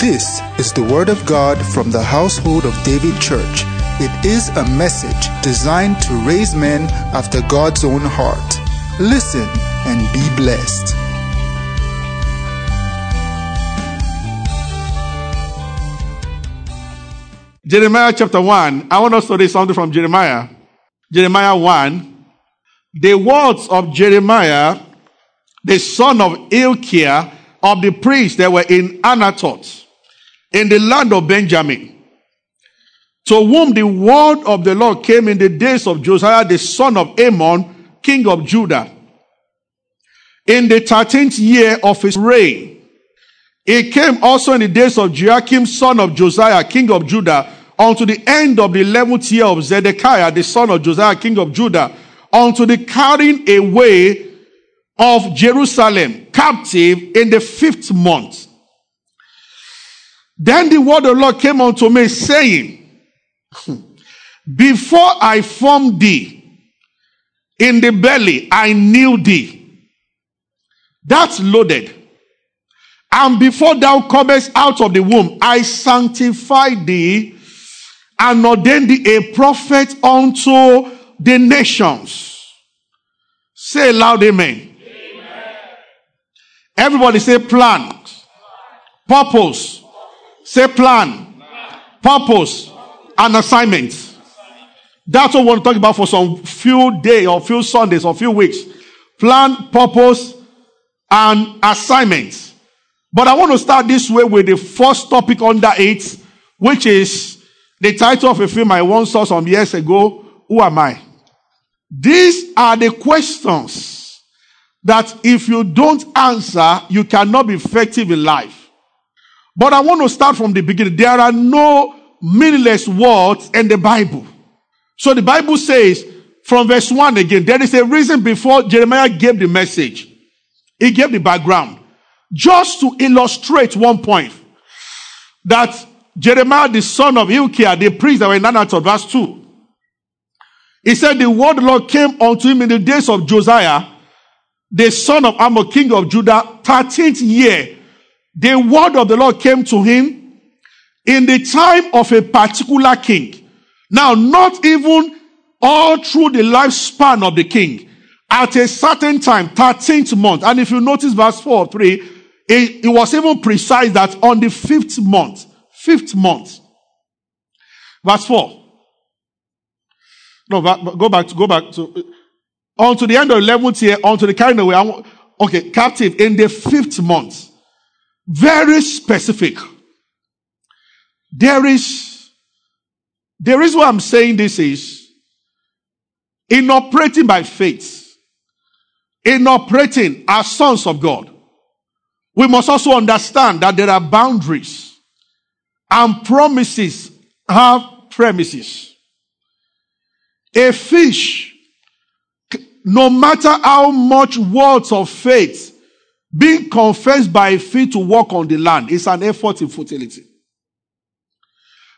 This is the Word of God from the household of David Church. It is a message designed to raise men after God's own heart. Listen and be blessed. Jeremiah chapter 1. I want us to read something from Jeremiah. Jeremiah 1. The words of Jeremiah, the son of Hilkiah, of the priests that were in Anathoth, in the land of Benjamin, to whom the word of the Lord came in the days of Josiah, the son of Amon, king of Judah, in the thirteenth year of his reign. It came also in the days of Joachim, son of Josiah, king of Judah, unto the end of the eleventh year of Zedekiah, the son of Josiah, king of Judah, unto the carrying away of Jerusalem captive in the fifth month. Then the word of the Lord came unto me, saying, Before I formed thee in the belly, I knew thee. That's loaded. And before thou comest out of the womb, I sanctified thee and ordained thee a prophet unto the nations. Say loud, amen. Everybody say plan. Purpose. Say plan. Purpose. And assignment. That's what we want to talk about for some few days or few Sundays or few weeks. Plan, purpose, and assignments. But I want to start this way with the first topic under it, which is the title of a film I once saw some years ago. Who am I? These are the questions that if you don't answer, you cannot be effective in life. But I want to start from the beginning. There are no meaningless words in the Bible. So the Bible says from verse 1 again, there is a reason before Jeremiah gave the message. He gave the background. Just to illustrate one point that Jeremiah, the son of Hilkiah, the priest that were in Anathoth, verse 2. He said, The word of the Lord came unto him in the days of Josiah, the son of Amon, king of Judah, 13th year. The word of the Lord came to him in the time of a particular king. Now, not even all through the lifespan of the king. At a certain time, 13th month. And if you notice verse 4 3, it, it was even precise that on the fifth month, fifth month. Verse 4. No, but go back to, go back to, on to the end of 11th year, on to the carrying away. Okay, captive in the fifth month. Very specific. There is, there is what I'm saying this is, in operating by faith, in operating as sons of God, we must also understand that there are boundaries and promises have premises. A fish, no matter how much words of faith being confessed by faith to walk on the land is an effort in futility.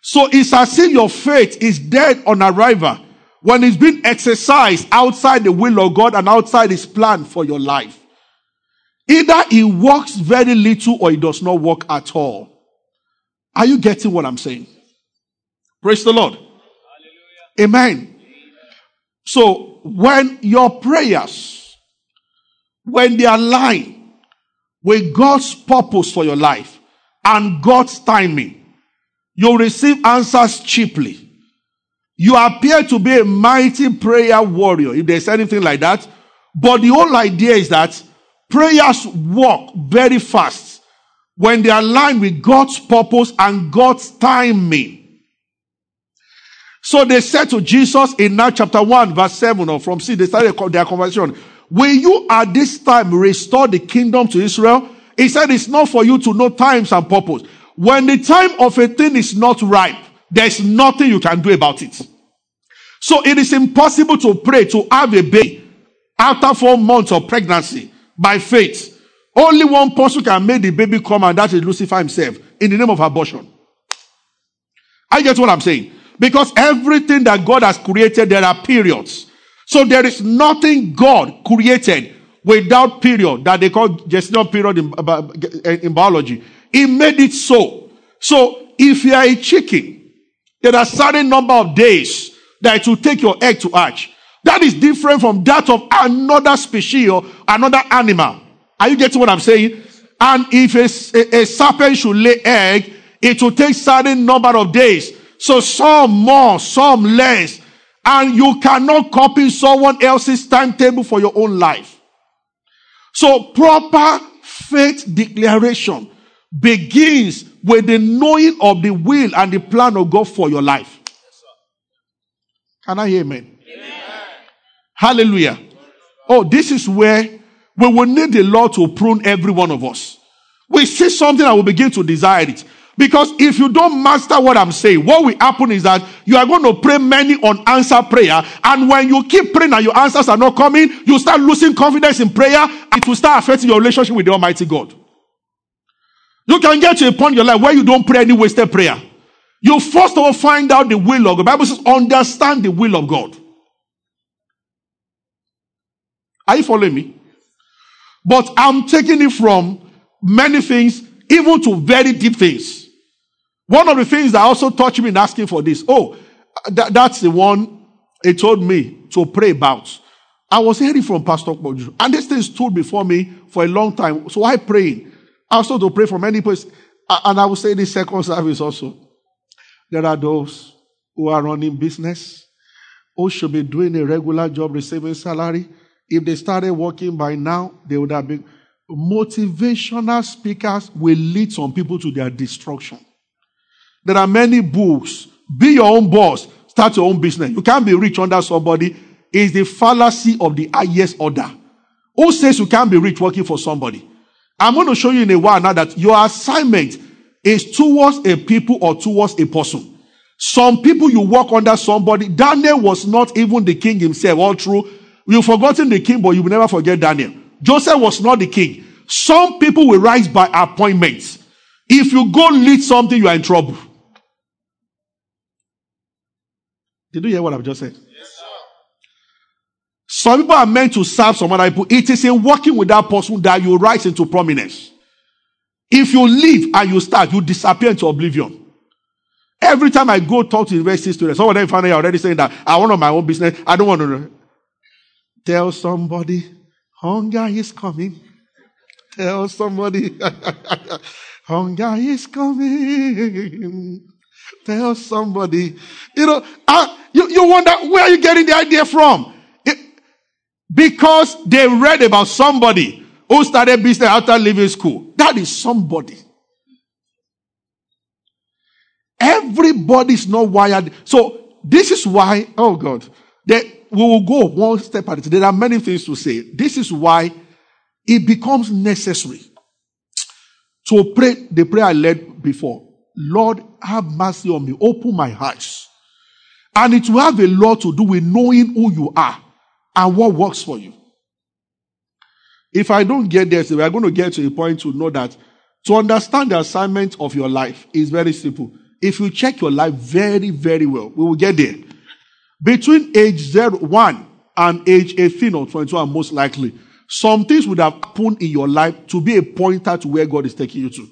So it's as if your faith is dead on arrival when it's been exercised outside the will of God and outside his plan for your life. Either it works very little or it does not work at all. Are you getting what I'm saying? Praise the Lord. Hallelujah. Amen. So when your prayers, when they align with God's purpose for your life and God's timing, you'll receive answers cheaply. You appear to be a mighty prayer warrior, if there's anything like that. But the whole idea is that prayers work very fast when they align with God's purpose and God's timing. So they said to Jesus in now chapter 1, verse 7, or from C, they started their conversation. Will you at this time restore the kingdom to Israel? He said it's not for you to know times and purpose. When the time of a thing is not ripe, there's nothing you can do about it. So it is impossible to pray to have a baby after four months of pregnancy by faith. Only one person can make the baby come, and that is Lucifer himself in the name of abortion. I get what I'm saying. Because everything that God has created, there are periods. So there is nothing God created without period that they call gestation period in, uh, uh, in biology. He made it so. So if you are a chicken, there are certain number of days that it will take your egg to hatch. That is different from that of another species or another animal. Are you getting what I'm saying? And if a, a, a serpent should lay egg, it will take certain number of days. So some more, some less. And you cannot copy someone else's timetable for your own life. So proper faith declaration begins with the knowing of the will and the plan of God for your life. Can I hear amen? Hallelujah. Oh, this is where we will need the Lord to prune every one of us. We see something and we begin to desire it. Because if you don't master what I'm saying, what will happen is that you are going to pray many unanswered prayer. And when you keep praying and your answers are not coming, you start losing confidence in prayer. It will start affecting your relationship with the Almighty God. You can get to a point in your life where you don't pray any wasted prayer. You first of all find out the will of God. The Bible says, understand the will of God. Are you following me? But I'm taking it from many things, even to very deep things. One of the things that also touched me in asking for this, oh, that, that's the one he told me to pray about. I was hearing from Pastor Boju, and this thing stood before me for a long time. So I prayed. I also to pray for many places. And I will say this second service also. There are those who are running business, who should be doing a regular job, receiving salary. If they started working by now, they would have been. Motivational speakers will lead some people to their destruction. There are many books. Be your own boss. Start your own business. You can't be rich under somebody. It's the fallacy of the highest order. Who says you can't be rich working for somebody? I'm going to show you in a while now that your assignment is towards a people or towards a person. Some people you work under somebody. Daniel was not even the king himself. All true. You've forgotten the king, but you will never forget Daniel. Joseph was not the king. Some people will rise by appointments. If you go lead something, you are in trouble. Did you hear what I've just said? Yes, sir. Some people are meant to serve some other people. It is in working with that person that you rise into prominence. If you leave and you start, you disappear into oblivion. Every time I go talk to university students, some of them finally already saying that I want my own business. I don't want to tell somebody hunger is coming. Tell somebody hunger is coming. Tell somebody. You know, uh, you, you wonder where are you getting the idea from? It, because they read about somebody who started business after leaving school. That is somebody. Everybody's not wired. So this is why, oh God, that we will go one step at a time. There are many things to say. This is why it becomes necessary to pray the prayer I led before. Lord, have mercy on me. Open my eyes. And it will have a lot to do with knowing who you are and what works for you. If I don't get there, we are going to get to a point to know that to understand the assignment of your life is very simple. If you check your life very, very well, we will get there. Between age zero, one and age 18 or 21, most likely, some things would have happened in your life to be a pointer to where God is taking you to.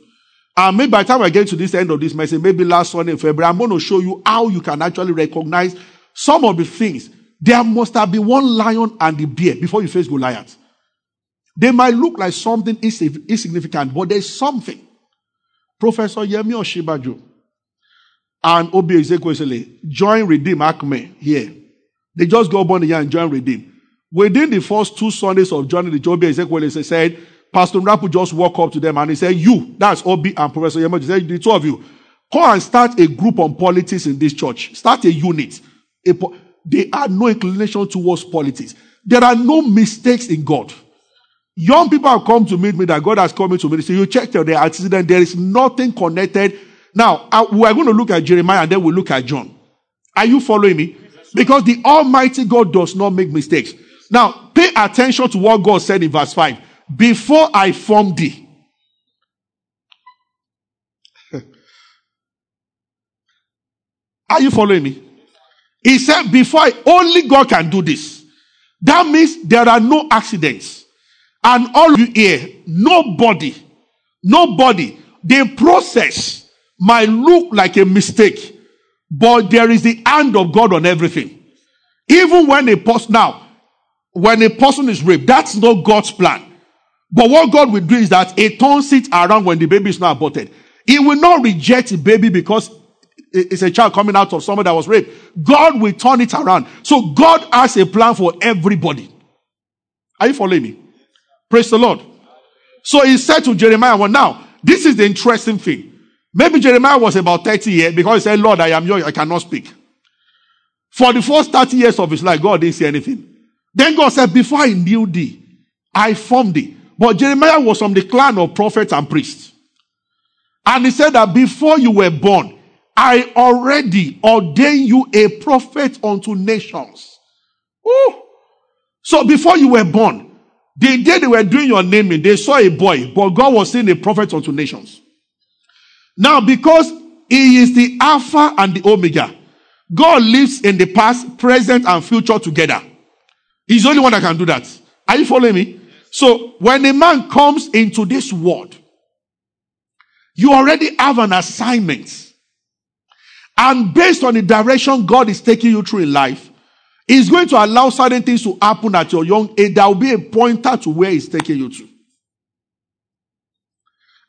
And maybe by the time I get to this end of this message, maybe last Sunday in February, I'm going to show you how you can actually recognize some of the things. There must have been one lion and the bear before you face Goliath. They might look like something insignificant, but there's something. Professor Yemi Osinbajo and Oby Ezekwesili join Redeem Acme here. They just go born here and join Redeem. Within the first two Sundays of joining the Oby Ezekwesili said, Pastor Rapu just walked up to them and he said, You, that's Oby and Professor Yemi, he said, the two of you, go and start a group on politics in this church. Start a unit. A po- they had no inclination towards politics. There are no mistakes in God. Young people have come to meet me that God has come to me. Say, you check their accident. There is nothing connected. Now, uh, we are going to look at Jeremiah and then we'll look at John. Are you following me? Because the Almighty God does not make mistakes. Now, pay attention to what God said in verse 5. Before I formed thee. Are you following me? He said, before I, only God can do this. That means there are no accidents. And all you hear, nobody, nobody, the process might look like a mistake, but there is the hand of God on everything. Even when a person, now, when a person is raped, that's not God's plan. But what God will do is that He turns it around when the baby is not aborted. He will not reject the baby because it's a child coming out of someone that was raped. God will turn it around. So God has a plan for everybody. Are you following me? Praise the Lord. So he said to Jeremiah, well, now, this is the interesting thing. Maybe Jeremiah was about 30 years because he said, Lord, I am young, I cannot speak. For the first 30 years of his life, God didn't say anything. Then God said, Before I knew thee, I formed thee. But Jeremiah was from the clan of prophets and priests. And he said that before you were born, I already ordained you a prophet unto nations. Ooh. So before you were born, the day they were doing your naming, they saw a boy, but God was saying a prophet unto nations. Now, because he is the Alpha and the Omega, God lives in the past, present, and future together. He's the only one that can do that. Are you following me? So, when a man comes into this world, you already have an assignment. And based on the direction God is taking you through in life, He's going to allow certain things to happen at your young age. There will be a pointer to where He's taking you to.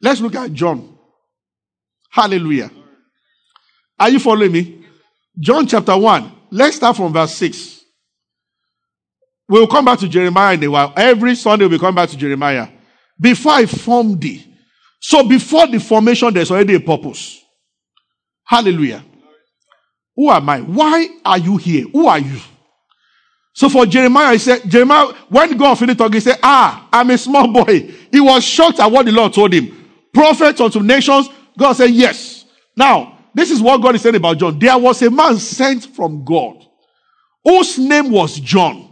Let's look at John. Hallelujah. Are you following me? John chapter 1. Let's start from verse 6. We'll come back to Jeremiah in a while. Every Sunday we'll come back to Jeremiah. Before I formed thee. So before the formation, there's already a purpose. Hallelujah. Who am I? Why are you here? Who are you? So for Jeremiah, he said, Jeremiah, when God finished talking, he said, Ah, I'm a small boy. He was shocked at what the Lord told him. Prophet unto nations. God said, Yes. Now, this is what God is saying about John. There was a man sent from God whose name was John.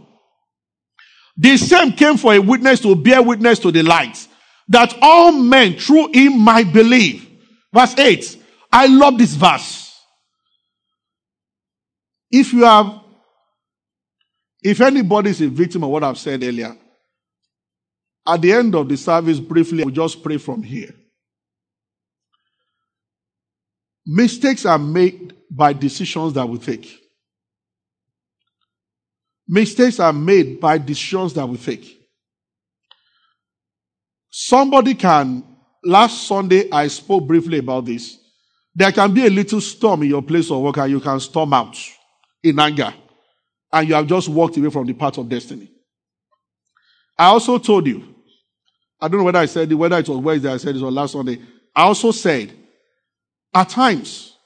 The same came for a witness to bear witness to the light that all men through him might believe. Verse 8. I love this verse. If you have if anybody is a victim of what I've said earlier, at the end of the service, briefly, we'll just pray from here. Mistakes are made by decisions that we take. Mistakes are made by decisions that we take. Somebody can, last Sunday I spoke briefly about this. There can be a little storm in your place of work and you can storm out in anger and you have just walked away from the path of destiny. I also told you, I don't know whether I said it, whether it was Wednesday, I said it or last Sunday. I also said, at times,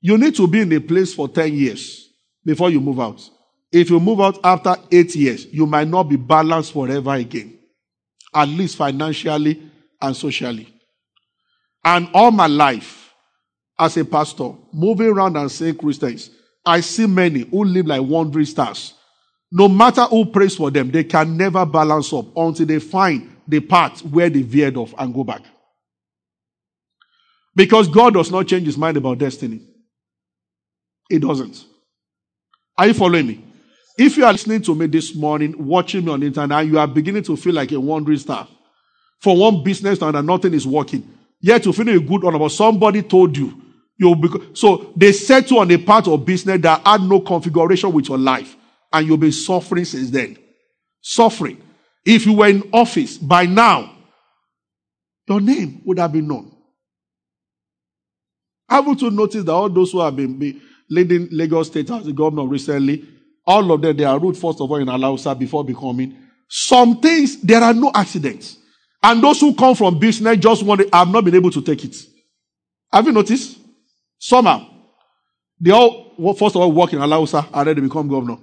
you need to be in a place for 10 years before you move out. If you move out after eight years, you might not be balanced forever again, at least financially and socially. And all my life, as a pastor, moving around and saying Christians, I see many who live like wandering stars. No matter who prays for them, they can never balance up until they find the path where they veered off and go back. Because God does not change his mind about destiny. It doesn't. Are you following me? If you are listening to me this morning, watching me on the internet, you are beginning to feel like a wandering star. For one business and nothing is working. Yet you feel a good one about somebody told you You'll be, so they set you on a path of business that had no configuration with your life. And you've been suffering since then. Suffering. If you were in office by now, your name would have been known. I want to notice that all those who have been, been leading Lagos State as the governor recently, all of them, they are root first of all in Alausa before becoming. Some things, there are no accidents. And those who come from business just want to, have not been able to take it. Have you noticed? Somehow, they all, first of all, work in Alausa and then they become governor.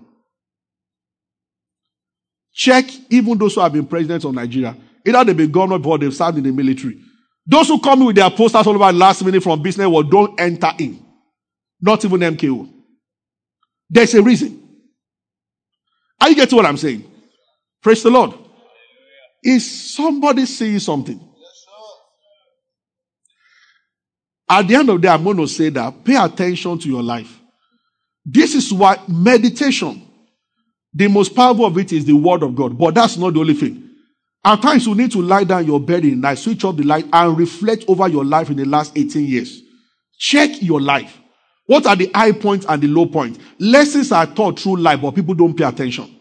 Check even those who have been presidents of Nigeria. Either they've been governor before they've served in the military. Those who come in with their posters all over last minute from business world don't enter in. Not even MKO. There's a reason. Are you getting what I'm saying? Praise the Lord. Is somebody seeing something? At the end of the day, I'm going to say that pay attention to your life. This is why meditation, the most powerful of it is the word of God. But that's not the only thing. At times, you need to lie down your bed in night, switch off the light, and reflect over your life in the last 18 years. Check your life. What are the high points and the low points? Lessons are taught through life, but people don't pay attention.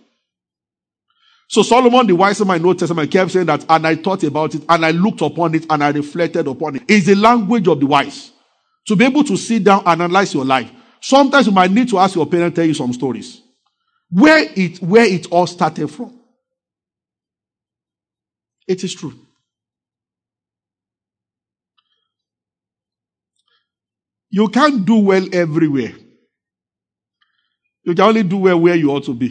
So Solomon, the wise man in Old Testament, kept saying that, and I thought about it, and I looked upon it, and I reflected upon it. It's the language of the wise. To be able to sit down and analyze your life. Sometimes you might need to ask your parents tell you some stories. Where it, where it all started from. It is true. You can't do well everywhere. You can only do well where you ought to be.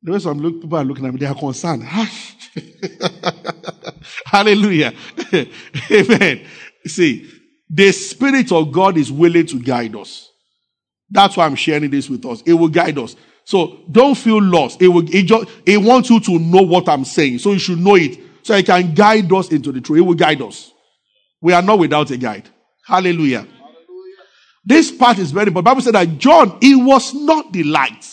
The way some people are looking at me, they are concerned. Hallelujah. Amen. See, the Spirit of God is willing to guide us. That's why I'm sharing this with us. It will guide us. So don't feel lost. It will, it, just, it wants you to know what I'm saying. So you should know it. So it can guide us into the truth. He will guide us. We are not without a guide. Hallelujah. Hallelujah. This part is very important. Bible said that John, he was not the light.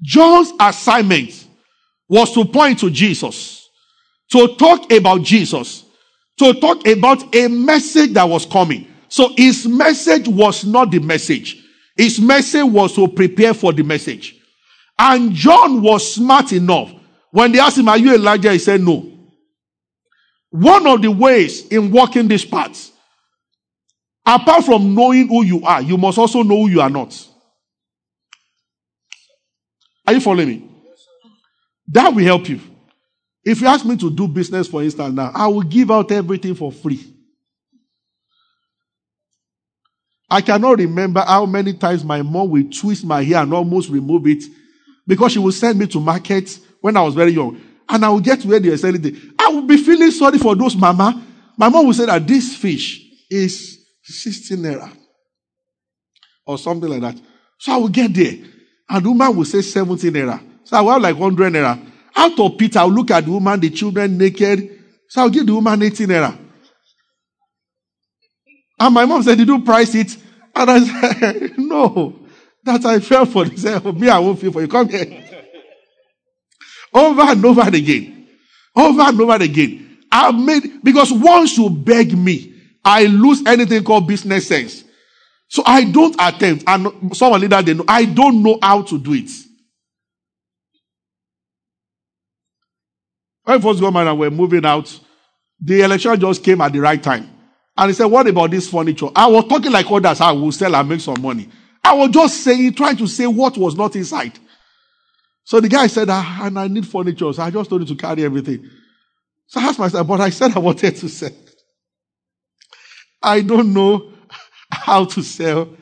John's assignment was to point to Jesus, to talk about Jesus, to talk about a message that was coming. So his message was not the message. His message was to prepare for the message. And John was smart enough. When they asked him, Are you Elijah? He said, No. One of the ways in walking this path, apart from knowing who you are, you must also know who you are not. Are you following me? That will help you. If you ask me to do business, for instance, now, I will give out everything for free. I cannot remember how many times my mom will twist my hair and almost remove it because she will send me to market when I was very young. And I will get to where they are selling it. I will be feeling sorry for those mama. My mom will say that this fish is 16 naira or something like that. So I will get there. And the woman will say 17 naira. So I will have like 100 naira. Out of pity, I will look at the woman, the children naked. So I'll give the woman 18 naira. And my mom said, Did you price it? And I said, No. That I fell for. They said, Me, I won't feel for you. Come here. Over and over and again. Over and over and again. I made, because once you beg me, I lose anything called business sense. So I don't attempt. And someone leader, they know, I don't know how to do it. When first got married and we're moving out, the election just came at the right time. And he said, What about this furniture? I was talking like others, I will sell and make some money. I was just saying, trying to say what was not inside. So the guy said, ah, and I need furniture. So I just told him to carry everything. So I asked myself, but I said I wanted to sell. I don't know how to sell.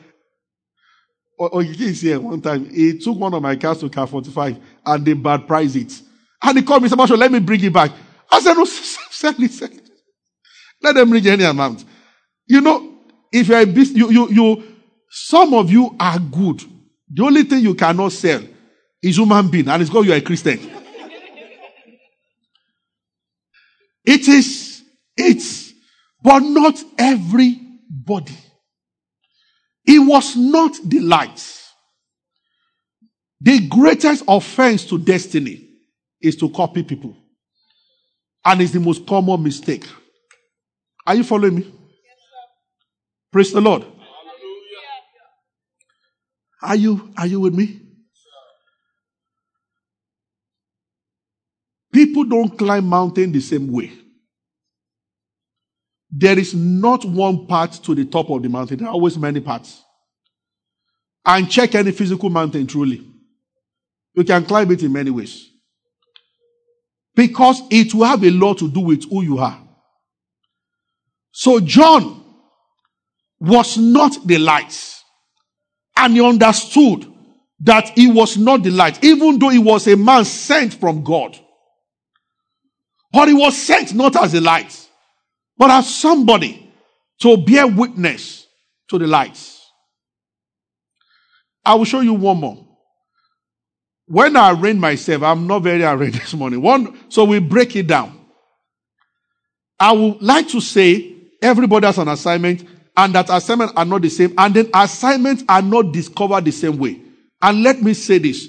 Or, or you here one time, he took one of my cars to car 45 and they bad price it. And he called me, said, let me bring it back. I said, no, sell it, sell it. Let them bring any amount. You know, if you're a business, you, you, you, some of you are good. The only thing you cannot sell is human being, and it's because you are a Christian. it is, it's, but not everybody. It was not the light. The greatest offense to destiny is to copy people. And it's the most common mistake. Are you following me? Yes, Praise the Lord. Are you are you with me? People don't climb mountain the same way. There is not one path to the top of the mountain. There are always many paths. And check any physical mountain truly. You can climb it in many ways. Because it will have a lot to do with who you are. So John was not the light. And he understood that he was not the light, even though he was a man sent from God. But he was sent not as a light, but as somebody to bear witness to the lights. I will show you one more. When I arrange myself, I'm not very arranged this morning. One, so we break it down. I would like to say Everybody has an assignment, and that assignments are not the same, and then assignments are not discovered the same way. And let me say this.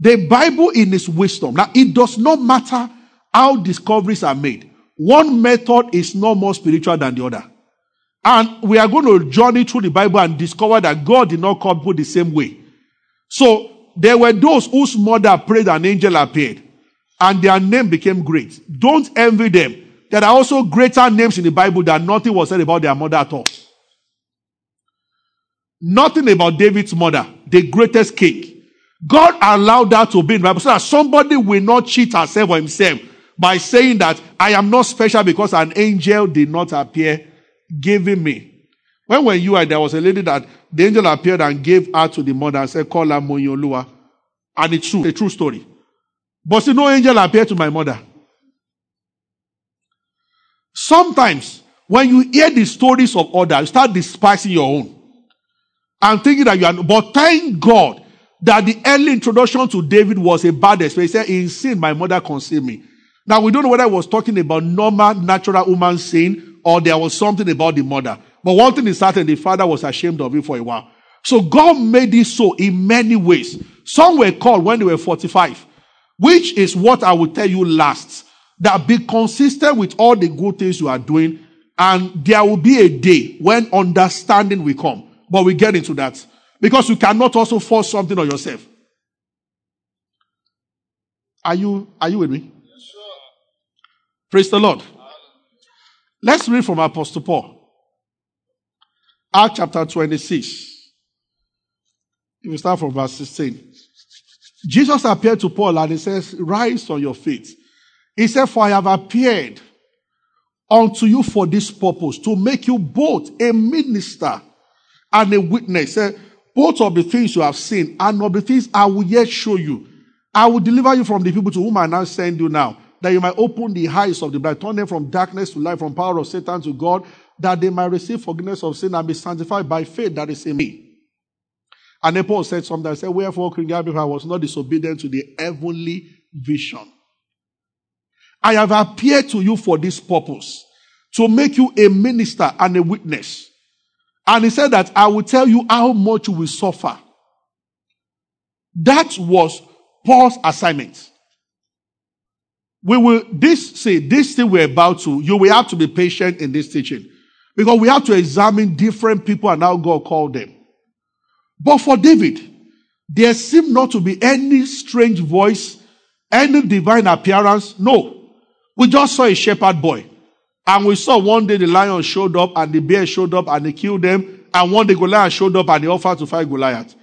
The Bible in its wisdom, now it does not matter how discoveries are made. One method is no more spiritual than the other. And we are going to journey through the Bible and discover that God did not call people the same way. So there were those whose mother prayed an angel appeared and their name became great. Don't envy them. There are also greater names in the Bible that nothing was said about their mother at all. Nothing about David's mother, the greatest king. God allowed that to be in the Bible so that somebody will not cheat herself or himself by saying that I am not special because an angel did not appear giving me. When when you are there was a lady that the angel appeared and gave her to the mother and said, Call her Moyolua. And it's true, a true story. But see, no angel appeared to my mother. Sometimes when you hear the stories of others, you start despising your own. And thinking that you are, but thank God that the early introduction to David was a bad experience. He said, In sin, my mother conceived me. Now, we don't know whether I was talking about normal, natural human sin or there was something about the mother. But one thing is certain, the father was ashamed of it for a while. So God made it so in many ways. Some were called when they were 45, which is what I will tell you last. That be consistent with all the good things you are doing, and there will be a day when understanding will come. But we get into that. Because you cannot also force something on yourself. Are you, are you with me? Praise the Lord. Let's read from Apostle Paul. Acts chapter 26. If we start from verse 16. Jesus appeared to Paul and he says, Rise on your feet. He said, For I have appeared unto you for this purpose, to make you both a minister and a witness. Said, both of the things you have seen and of the things I will yet show you. I will deliver you from the people to whom I now send you now, that you might open the eyes of the blind, turn them from darkness to light, from power of Satan to God, that they might receive forgiveness of sin and be sanctified by faith that is in me. And then Paul said something. I said, Wherefore, King I was not disobedient to the heavenly vision. I have appeared to you for this purpose, to make you a minister and a witness. And he said that I will tell you how much you will suffer. That was Paul's assignment. We will, this, say, this thing we're about to, you will have to be patient in this teaching. Because we have to examine different people and how God called them. But for David, there seemed not to be any strange voice, any divine appearance. No. We just saw a shepherd boy. And we saw one day the lion showed up and the bear showed up and they killed them. And one day Goliath showed up and they offered to fight Goliath.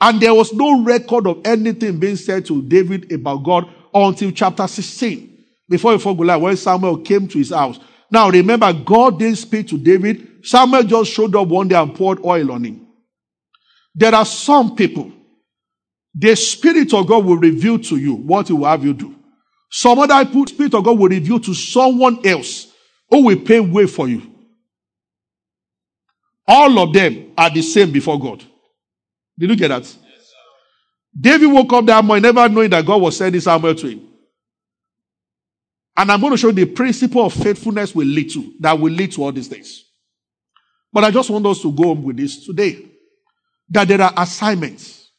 And there was no record of anything being said to David about God until chapter 16. Before he fought Goliath, when Samuel came to his house. Now remember, God didn't speak to David. Samuel just showed up one day and poured oil on him. There are some people, the Spirit of God will reveal to you what He will have you do. Some other people, Spirit of God will reveal to someone else who will pay way for you. All of them are the same before God. Did you get that? Yes, David woke up that morning never knowing that God was sending Samuel to him. And I'm going to show you the principle of faithfulness will lead to, that will lead to all these things. But I just want us to go home with this today. That there are assignments.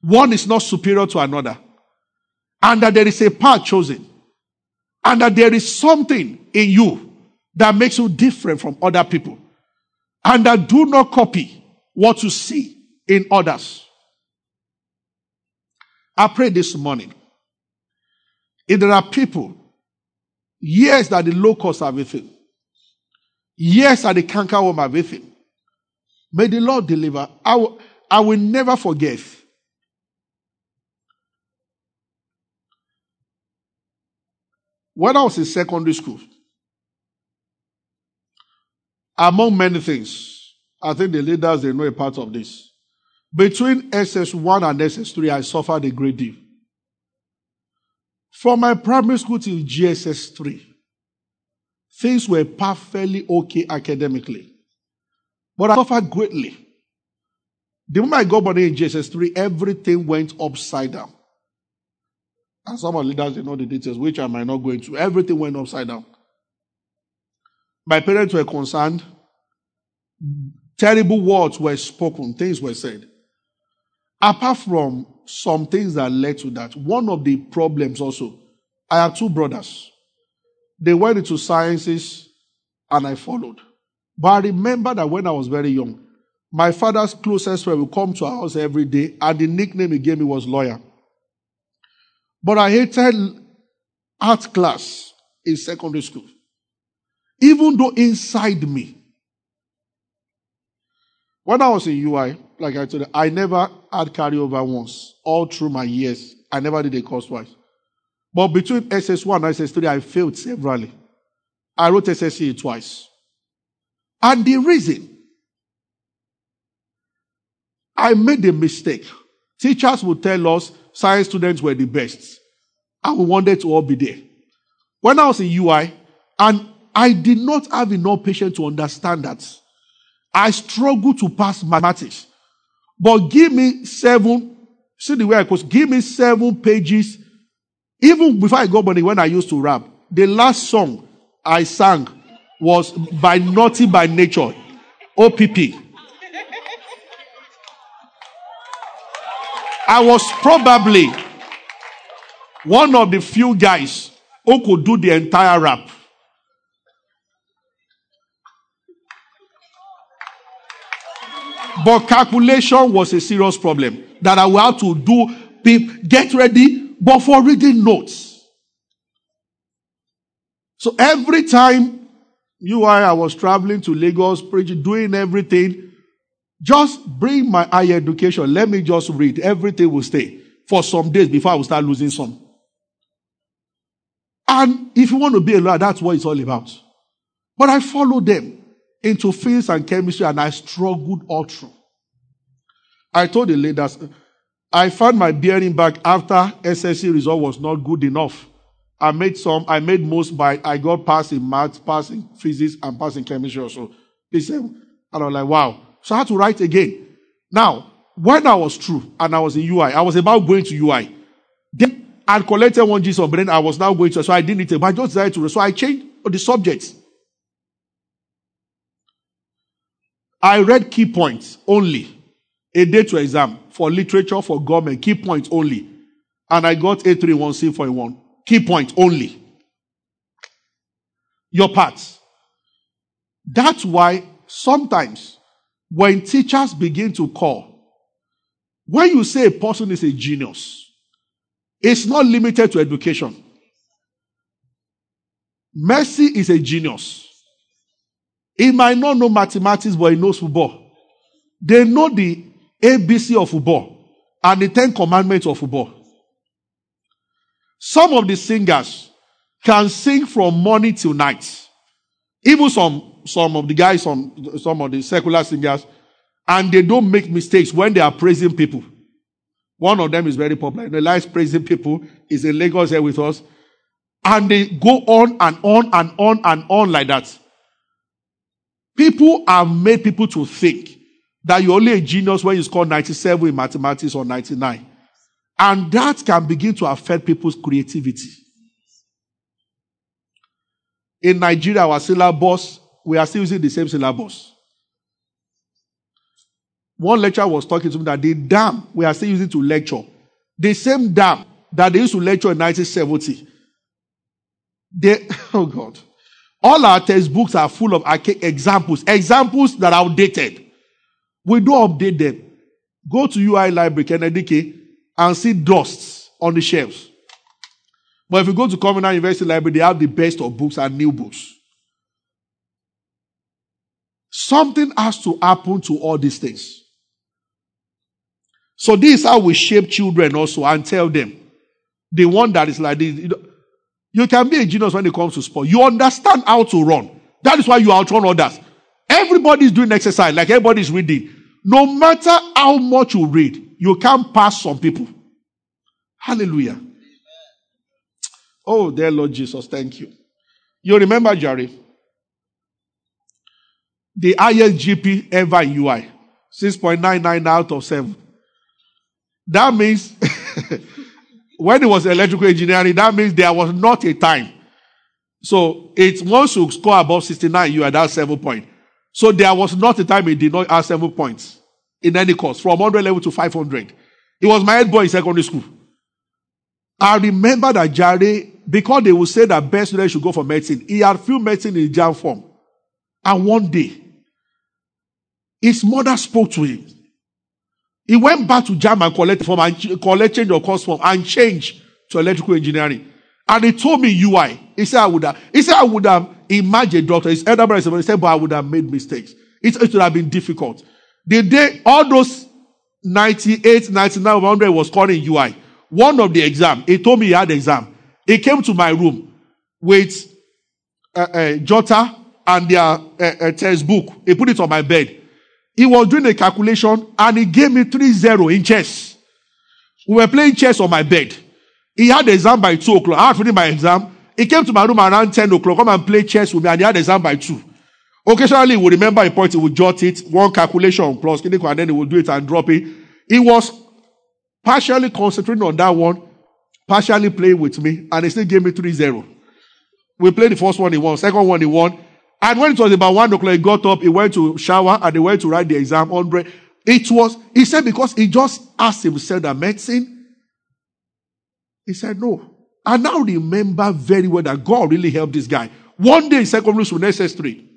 One is not superior to another. And that there is a path chosen and that there is something in you that makes you different from other people. And that do not copy what you see in others. I pray this morning. If there are people, years that the locusts are with him, that the cankerworm are with him, may the Lord deliver. I will, I will never forget When I was in secondary school, among many things, I think the leaders they know a part of this. Between SS1 and SS3, I suffered a great deal. From my primary school till GSS3, things were perfectly okay academically. But I suffered greatly. The moment I got money in GSS3, everything went upside down. And some of the leaders, they know the details, which I might not go into. Everything went upside down. My parents were concerned. Terrible words were spoken, things were said. Apart from some things that led to that, one of the problems also, I have two brothers. They went into sciences and I followed. But I remember that when I was very young, my father's closest friend would come to our house every day, and the nickname he gave me was lawyer. But I hated art class in secondary school. Even though inside me, when I was in UI, like I told you, I never had carryover once. All through my years, I never did a course twice. But between SS1 and SS3, I failed severally. I wrote SSC twice. And the reason I made a mistake. Teachers would tell us science students were the best. And we wanted to all be there. When I was in UI, and I did not have enough patience to understand that. I struggled to pass mathematics. But give me seven, see the way I was, give me seven pages. Even before I got money, when I used to rap, the last song I sang was by Naughty by Nature, OPP. I was probably one of the few guys who could do the entire rap. But calculation was a serious problem that I will have to do. Get ready, but for reading notes. So every time you I was traveling to Lagos, preaching, doing everything, just bring my higher education. Let me just read. Everything will stay for some days before I will start losing some. And if you want to be a lawyer, that's what it's all about. But I follow them into physics and chemistry and I struggled all through. I told the leaders, I found my bearing back after SSC result was not good enough. I made some, I made most by, I got passed in math, passed in physics, and passed in chemistry also. They said, and I was like, wow. So I had to write again. Now, when I was through and I was in UI, I was about going to UI. Then I collected one GSOM, but then I was now going to, so I didn't need it, but I just decided to, so I changed the subjects. I read key points only. A day to exam for literature, for government, key points only. And I got A31C for a one. Key point only. Your parts. That's why sometimes when teachers begin to call, when you say a person is a genius, it's not limited to education. Mercy is a genius. He might not know mathematics, but he knows football. They know the ABC of football and the Ten Commandments of football. Some of the singers can sing from morning till night. Even some, some of the guys, some, some of the secular singers, and they don't make mistakes when they are praising people. One of them is very popular. They like praising people. is in Lagos here with us. And they go on and on and on and on like that. People have made people to think that you're only a genius when you score 97 in mathematics or 99. And that can begin to affect people's creativity. In Nigeria, our syllabus, we are still using the same syllabus. One lecturer was talking to me that the dam we are still using to lecture, the same dam that they used to lecture in 1970. They, oh God. All our textbooks are full of examples, examples that are outdated. We don't update them. Go to UI Library, Kennedy and see dusts on the shelves. But if you go to Covenant University Library, they have the best of books and new books. Something has to happen to all these things. So this is how we shape children also and tell them. The one that is like this. You can be a genius when it comes to sport. You understand how to run. That is why you outrun others. Everybody is doing exercise, like everybody is reading. No matter how much you read, you can't pass some people. Hallelujah. Oh, dear Lord Jesus, thank you. You remember, Jerry? The highest GP ever in UI 6.99 out of 7. That means when it was electrical engineering, that means there was not a time. So it once you score above 69, you are that seven point. So there was not a time he did not have seven points in any course from 100 level to 500. It was my head boy in secondary school. I remember that Jare, because they would say that best student should go for medicine, he had few medicine in JAMB form. And one day, his mother spoke to him. He went back to JAMB and collect form and collect change of course form and change to electrical engineering. And he told me UI. He said I would have. He said I would have imagined doctor. His elder brother he said, but I would have made mistakes. It, it would have been difficult. The day all those 98, 99, 100 was calling UI. One of the exam, he told me he had exam. He came to my room with a, uh, a uh, jotter and their a, uh, a textbook. He put it on my bed. He was doing a calculation and he gave me 3-0 in chess. We were playing chess on my bed. He had the exam by 2 o'clock. I had finished my exam. He came to my room around 10 o'clock, come and play chess with me, and he had the exam by 2. Occasionally, he would remember a point, he would jot it, one calculation plus, and then he would do it and drop it. He was partially concentrating on that one, partially playing with me, and he still gave me 3-0. We played the first one he won, second one he won. And when it was about one o'clock, he got up, he went to shower, and he went to write the exam on break. It was, he said, because he just asked himself that medicine. He said, no. I now remember very well that God really helped this guy. One day in secondary school, SS3.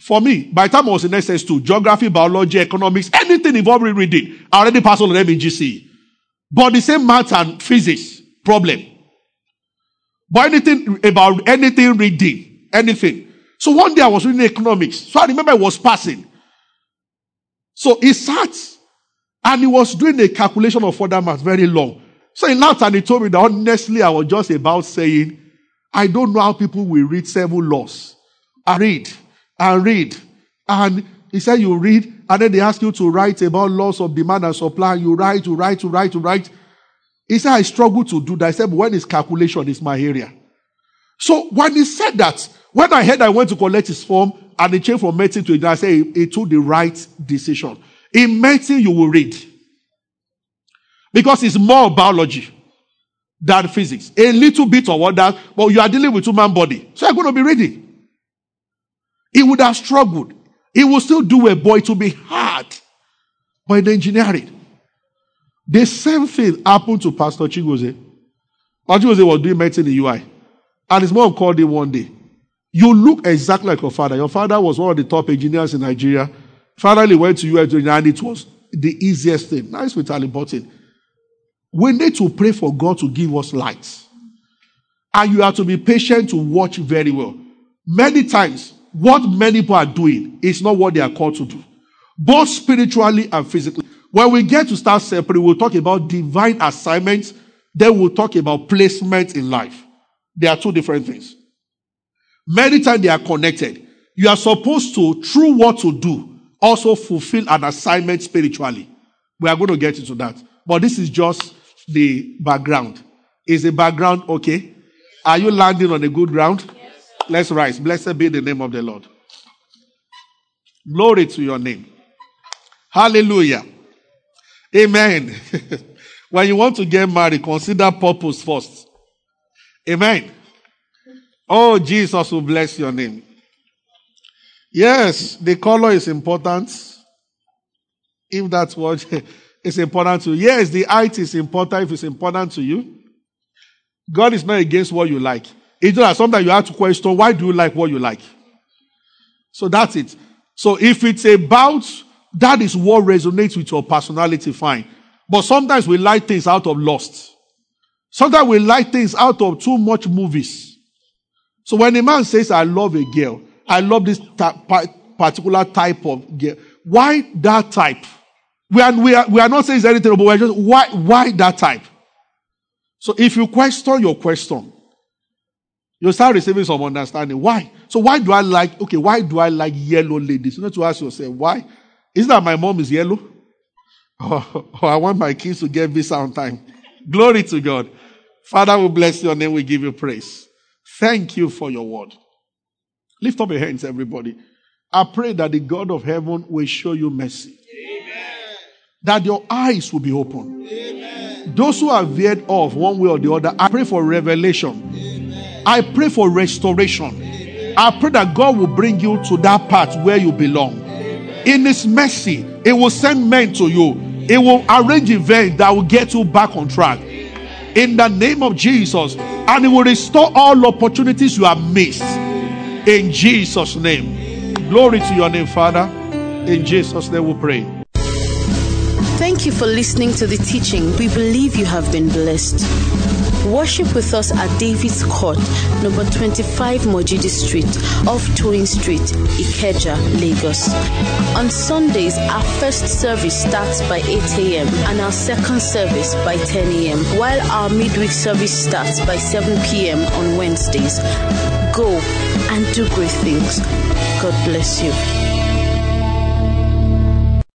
For me, by the time I was in SS2, geography, biology, economics, anything involving reading, I already passed all them in GCE. But the same math and physics, problem. But anything about anything reading, anything. So one day I was reading economics. So I remember I was passing. So he sat and he was doing a calculation of further math very long. So he laughed and he told me that honestly I was just about saying, I don't know how people will read seven laws. I read and read. And he said you read and then they ask you to write about laws of demand and supply. You write, you write, you write, you write. He said I struggle to do that. I said, but when it's calculation, it's my area. So when he said that, when I heard I went to collect his form and he changed from medicine to engineering, I said he, he took the right decision. In medicine, you will read. Because it's more biology than physics. A little bit of what that, but you are dealing with human body. So you're going to be reading. He would have struggled. He will still do a boy to be hard. But in engineering, the same thing happened to Pastor Chigoze. Pastor Chigoze was doing medicine in UI. And his mom called him one day. You look exactly like your father. Your father was one of the top engineers in Nigeria. Finally went to US and it was the easiest thing. Nice with Ali Button. We need to pray for God to give us light. And you have to be patient to watch very well. Many times, what many people are doing is not what they are called to do, both spiritually and physically. When we get to start separate, we'll talk about divine assignments, then we'll talk about placement in life. They are two different things. Many times they are connected. You are supposed to, through what to do, also fulfill an assignment spiritually. We are going to get into that. But this is just the background. Is the background okay? Are you landing on a good ground? Yes, Let's rise. Blessed be the name of the Lord. Glory to your name. Hallelujah. Amen. when you want to get married, consider purpose first. Amen. Oh, Jesus will bless your name. Yes, the color is important. If that's what is important to you. Yes, the height is important if it's important to you. God is not against what you like. It's just sometimes you have to question why do you like what you like? So that's it. So if it's about that is what resonates with your personality, fine. But sometimes we like things out of lust. Sometimes we like things out of too much movies. So when a man says, I love a girl, I love this particular type of girl, why that type? We are, we are, we are not saying anything, but we're just, why, why that type? So if you question your question, you start receiving some understanding. Why? So why do I like, okay, why do I like yellow ladies? You need to ask yourself, why? Is that my mom is yellow? Or, or I want my kids to get visa on time. Glory to God. Father, we bless your name. We give you praise. Thank you for your word. Lift up your hands, everybody. I pray that the God of heaven will show you mercy. Amen. That your eyes will be open. Amen. Those who are veered off one way or the other, I pray for revelation. Amen. I pray for restoration. I pray that God will bring you to that path where you belong. In His mercy, it will send men to you. It will arrange events that will get you back on track. In the name of Jesus. And He will restore all opportunities you have missed in Jesus' name. Glory to your name, Father. In Jesus' name we pray. Thank you for listening to the teaching. We believe you have been blessed. Worship with us at David's Court, number 25 Mojidi Street, off Toyin Street, Ikeja, Lagos. On Sundays, our first service starts by 8 a.m. and our second service by 10 a.m., while our midweek service starts by 7 p.m. on Wednesdays. Go and do great things. God bless you.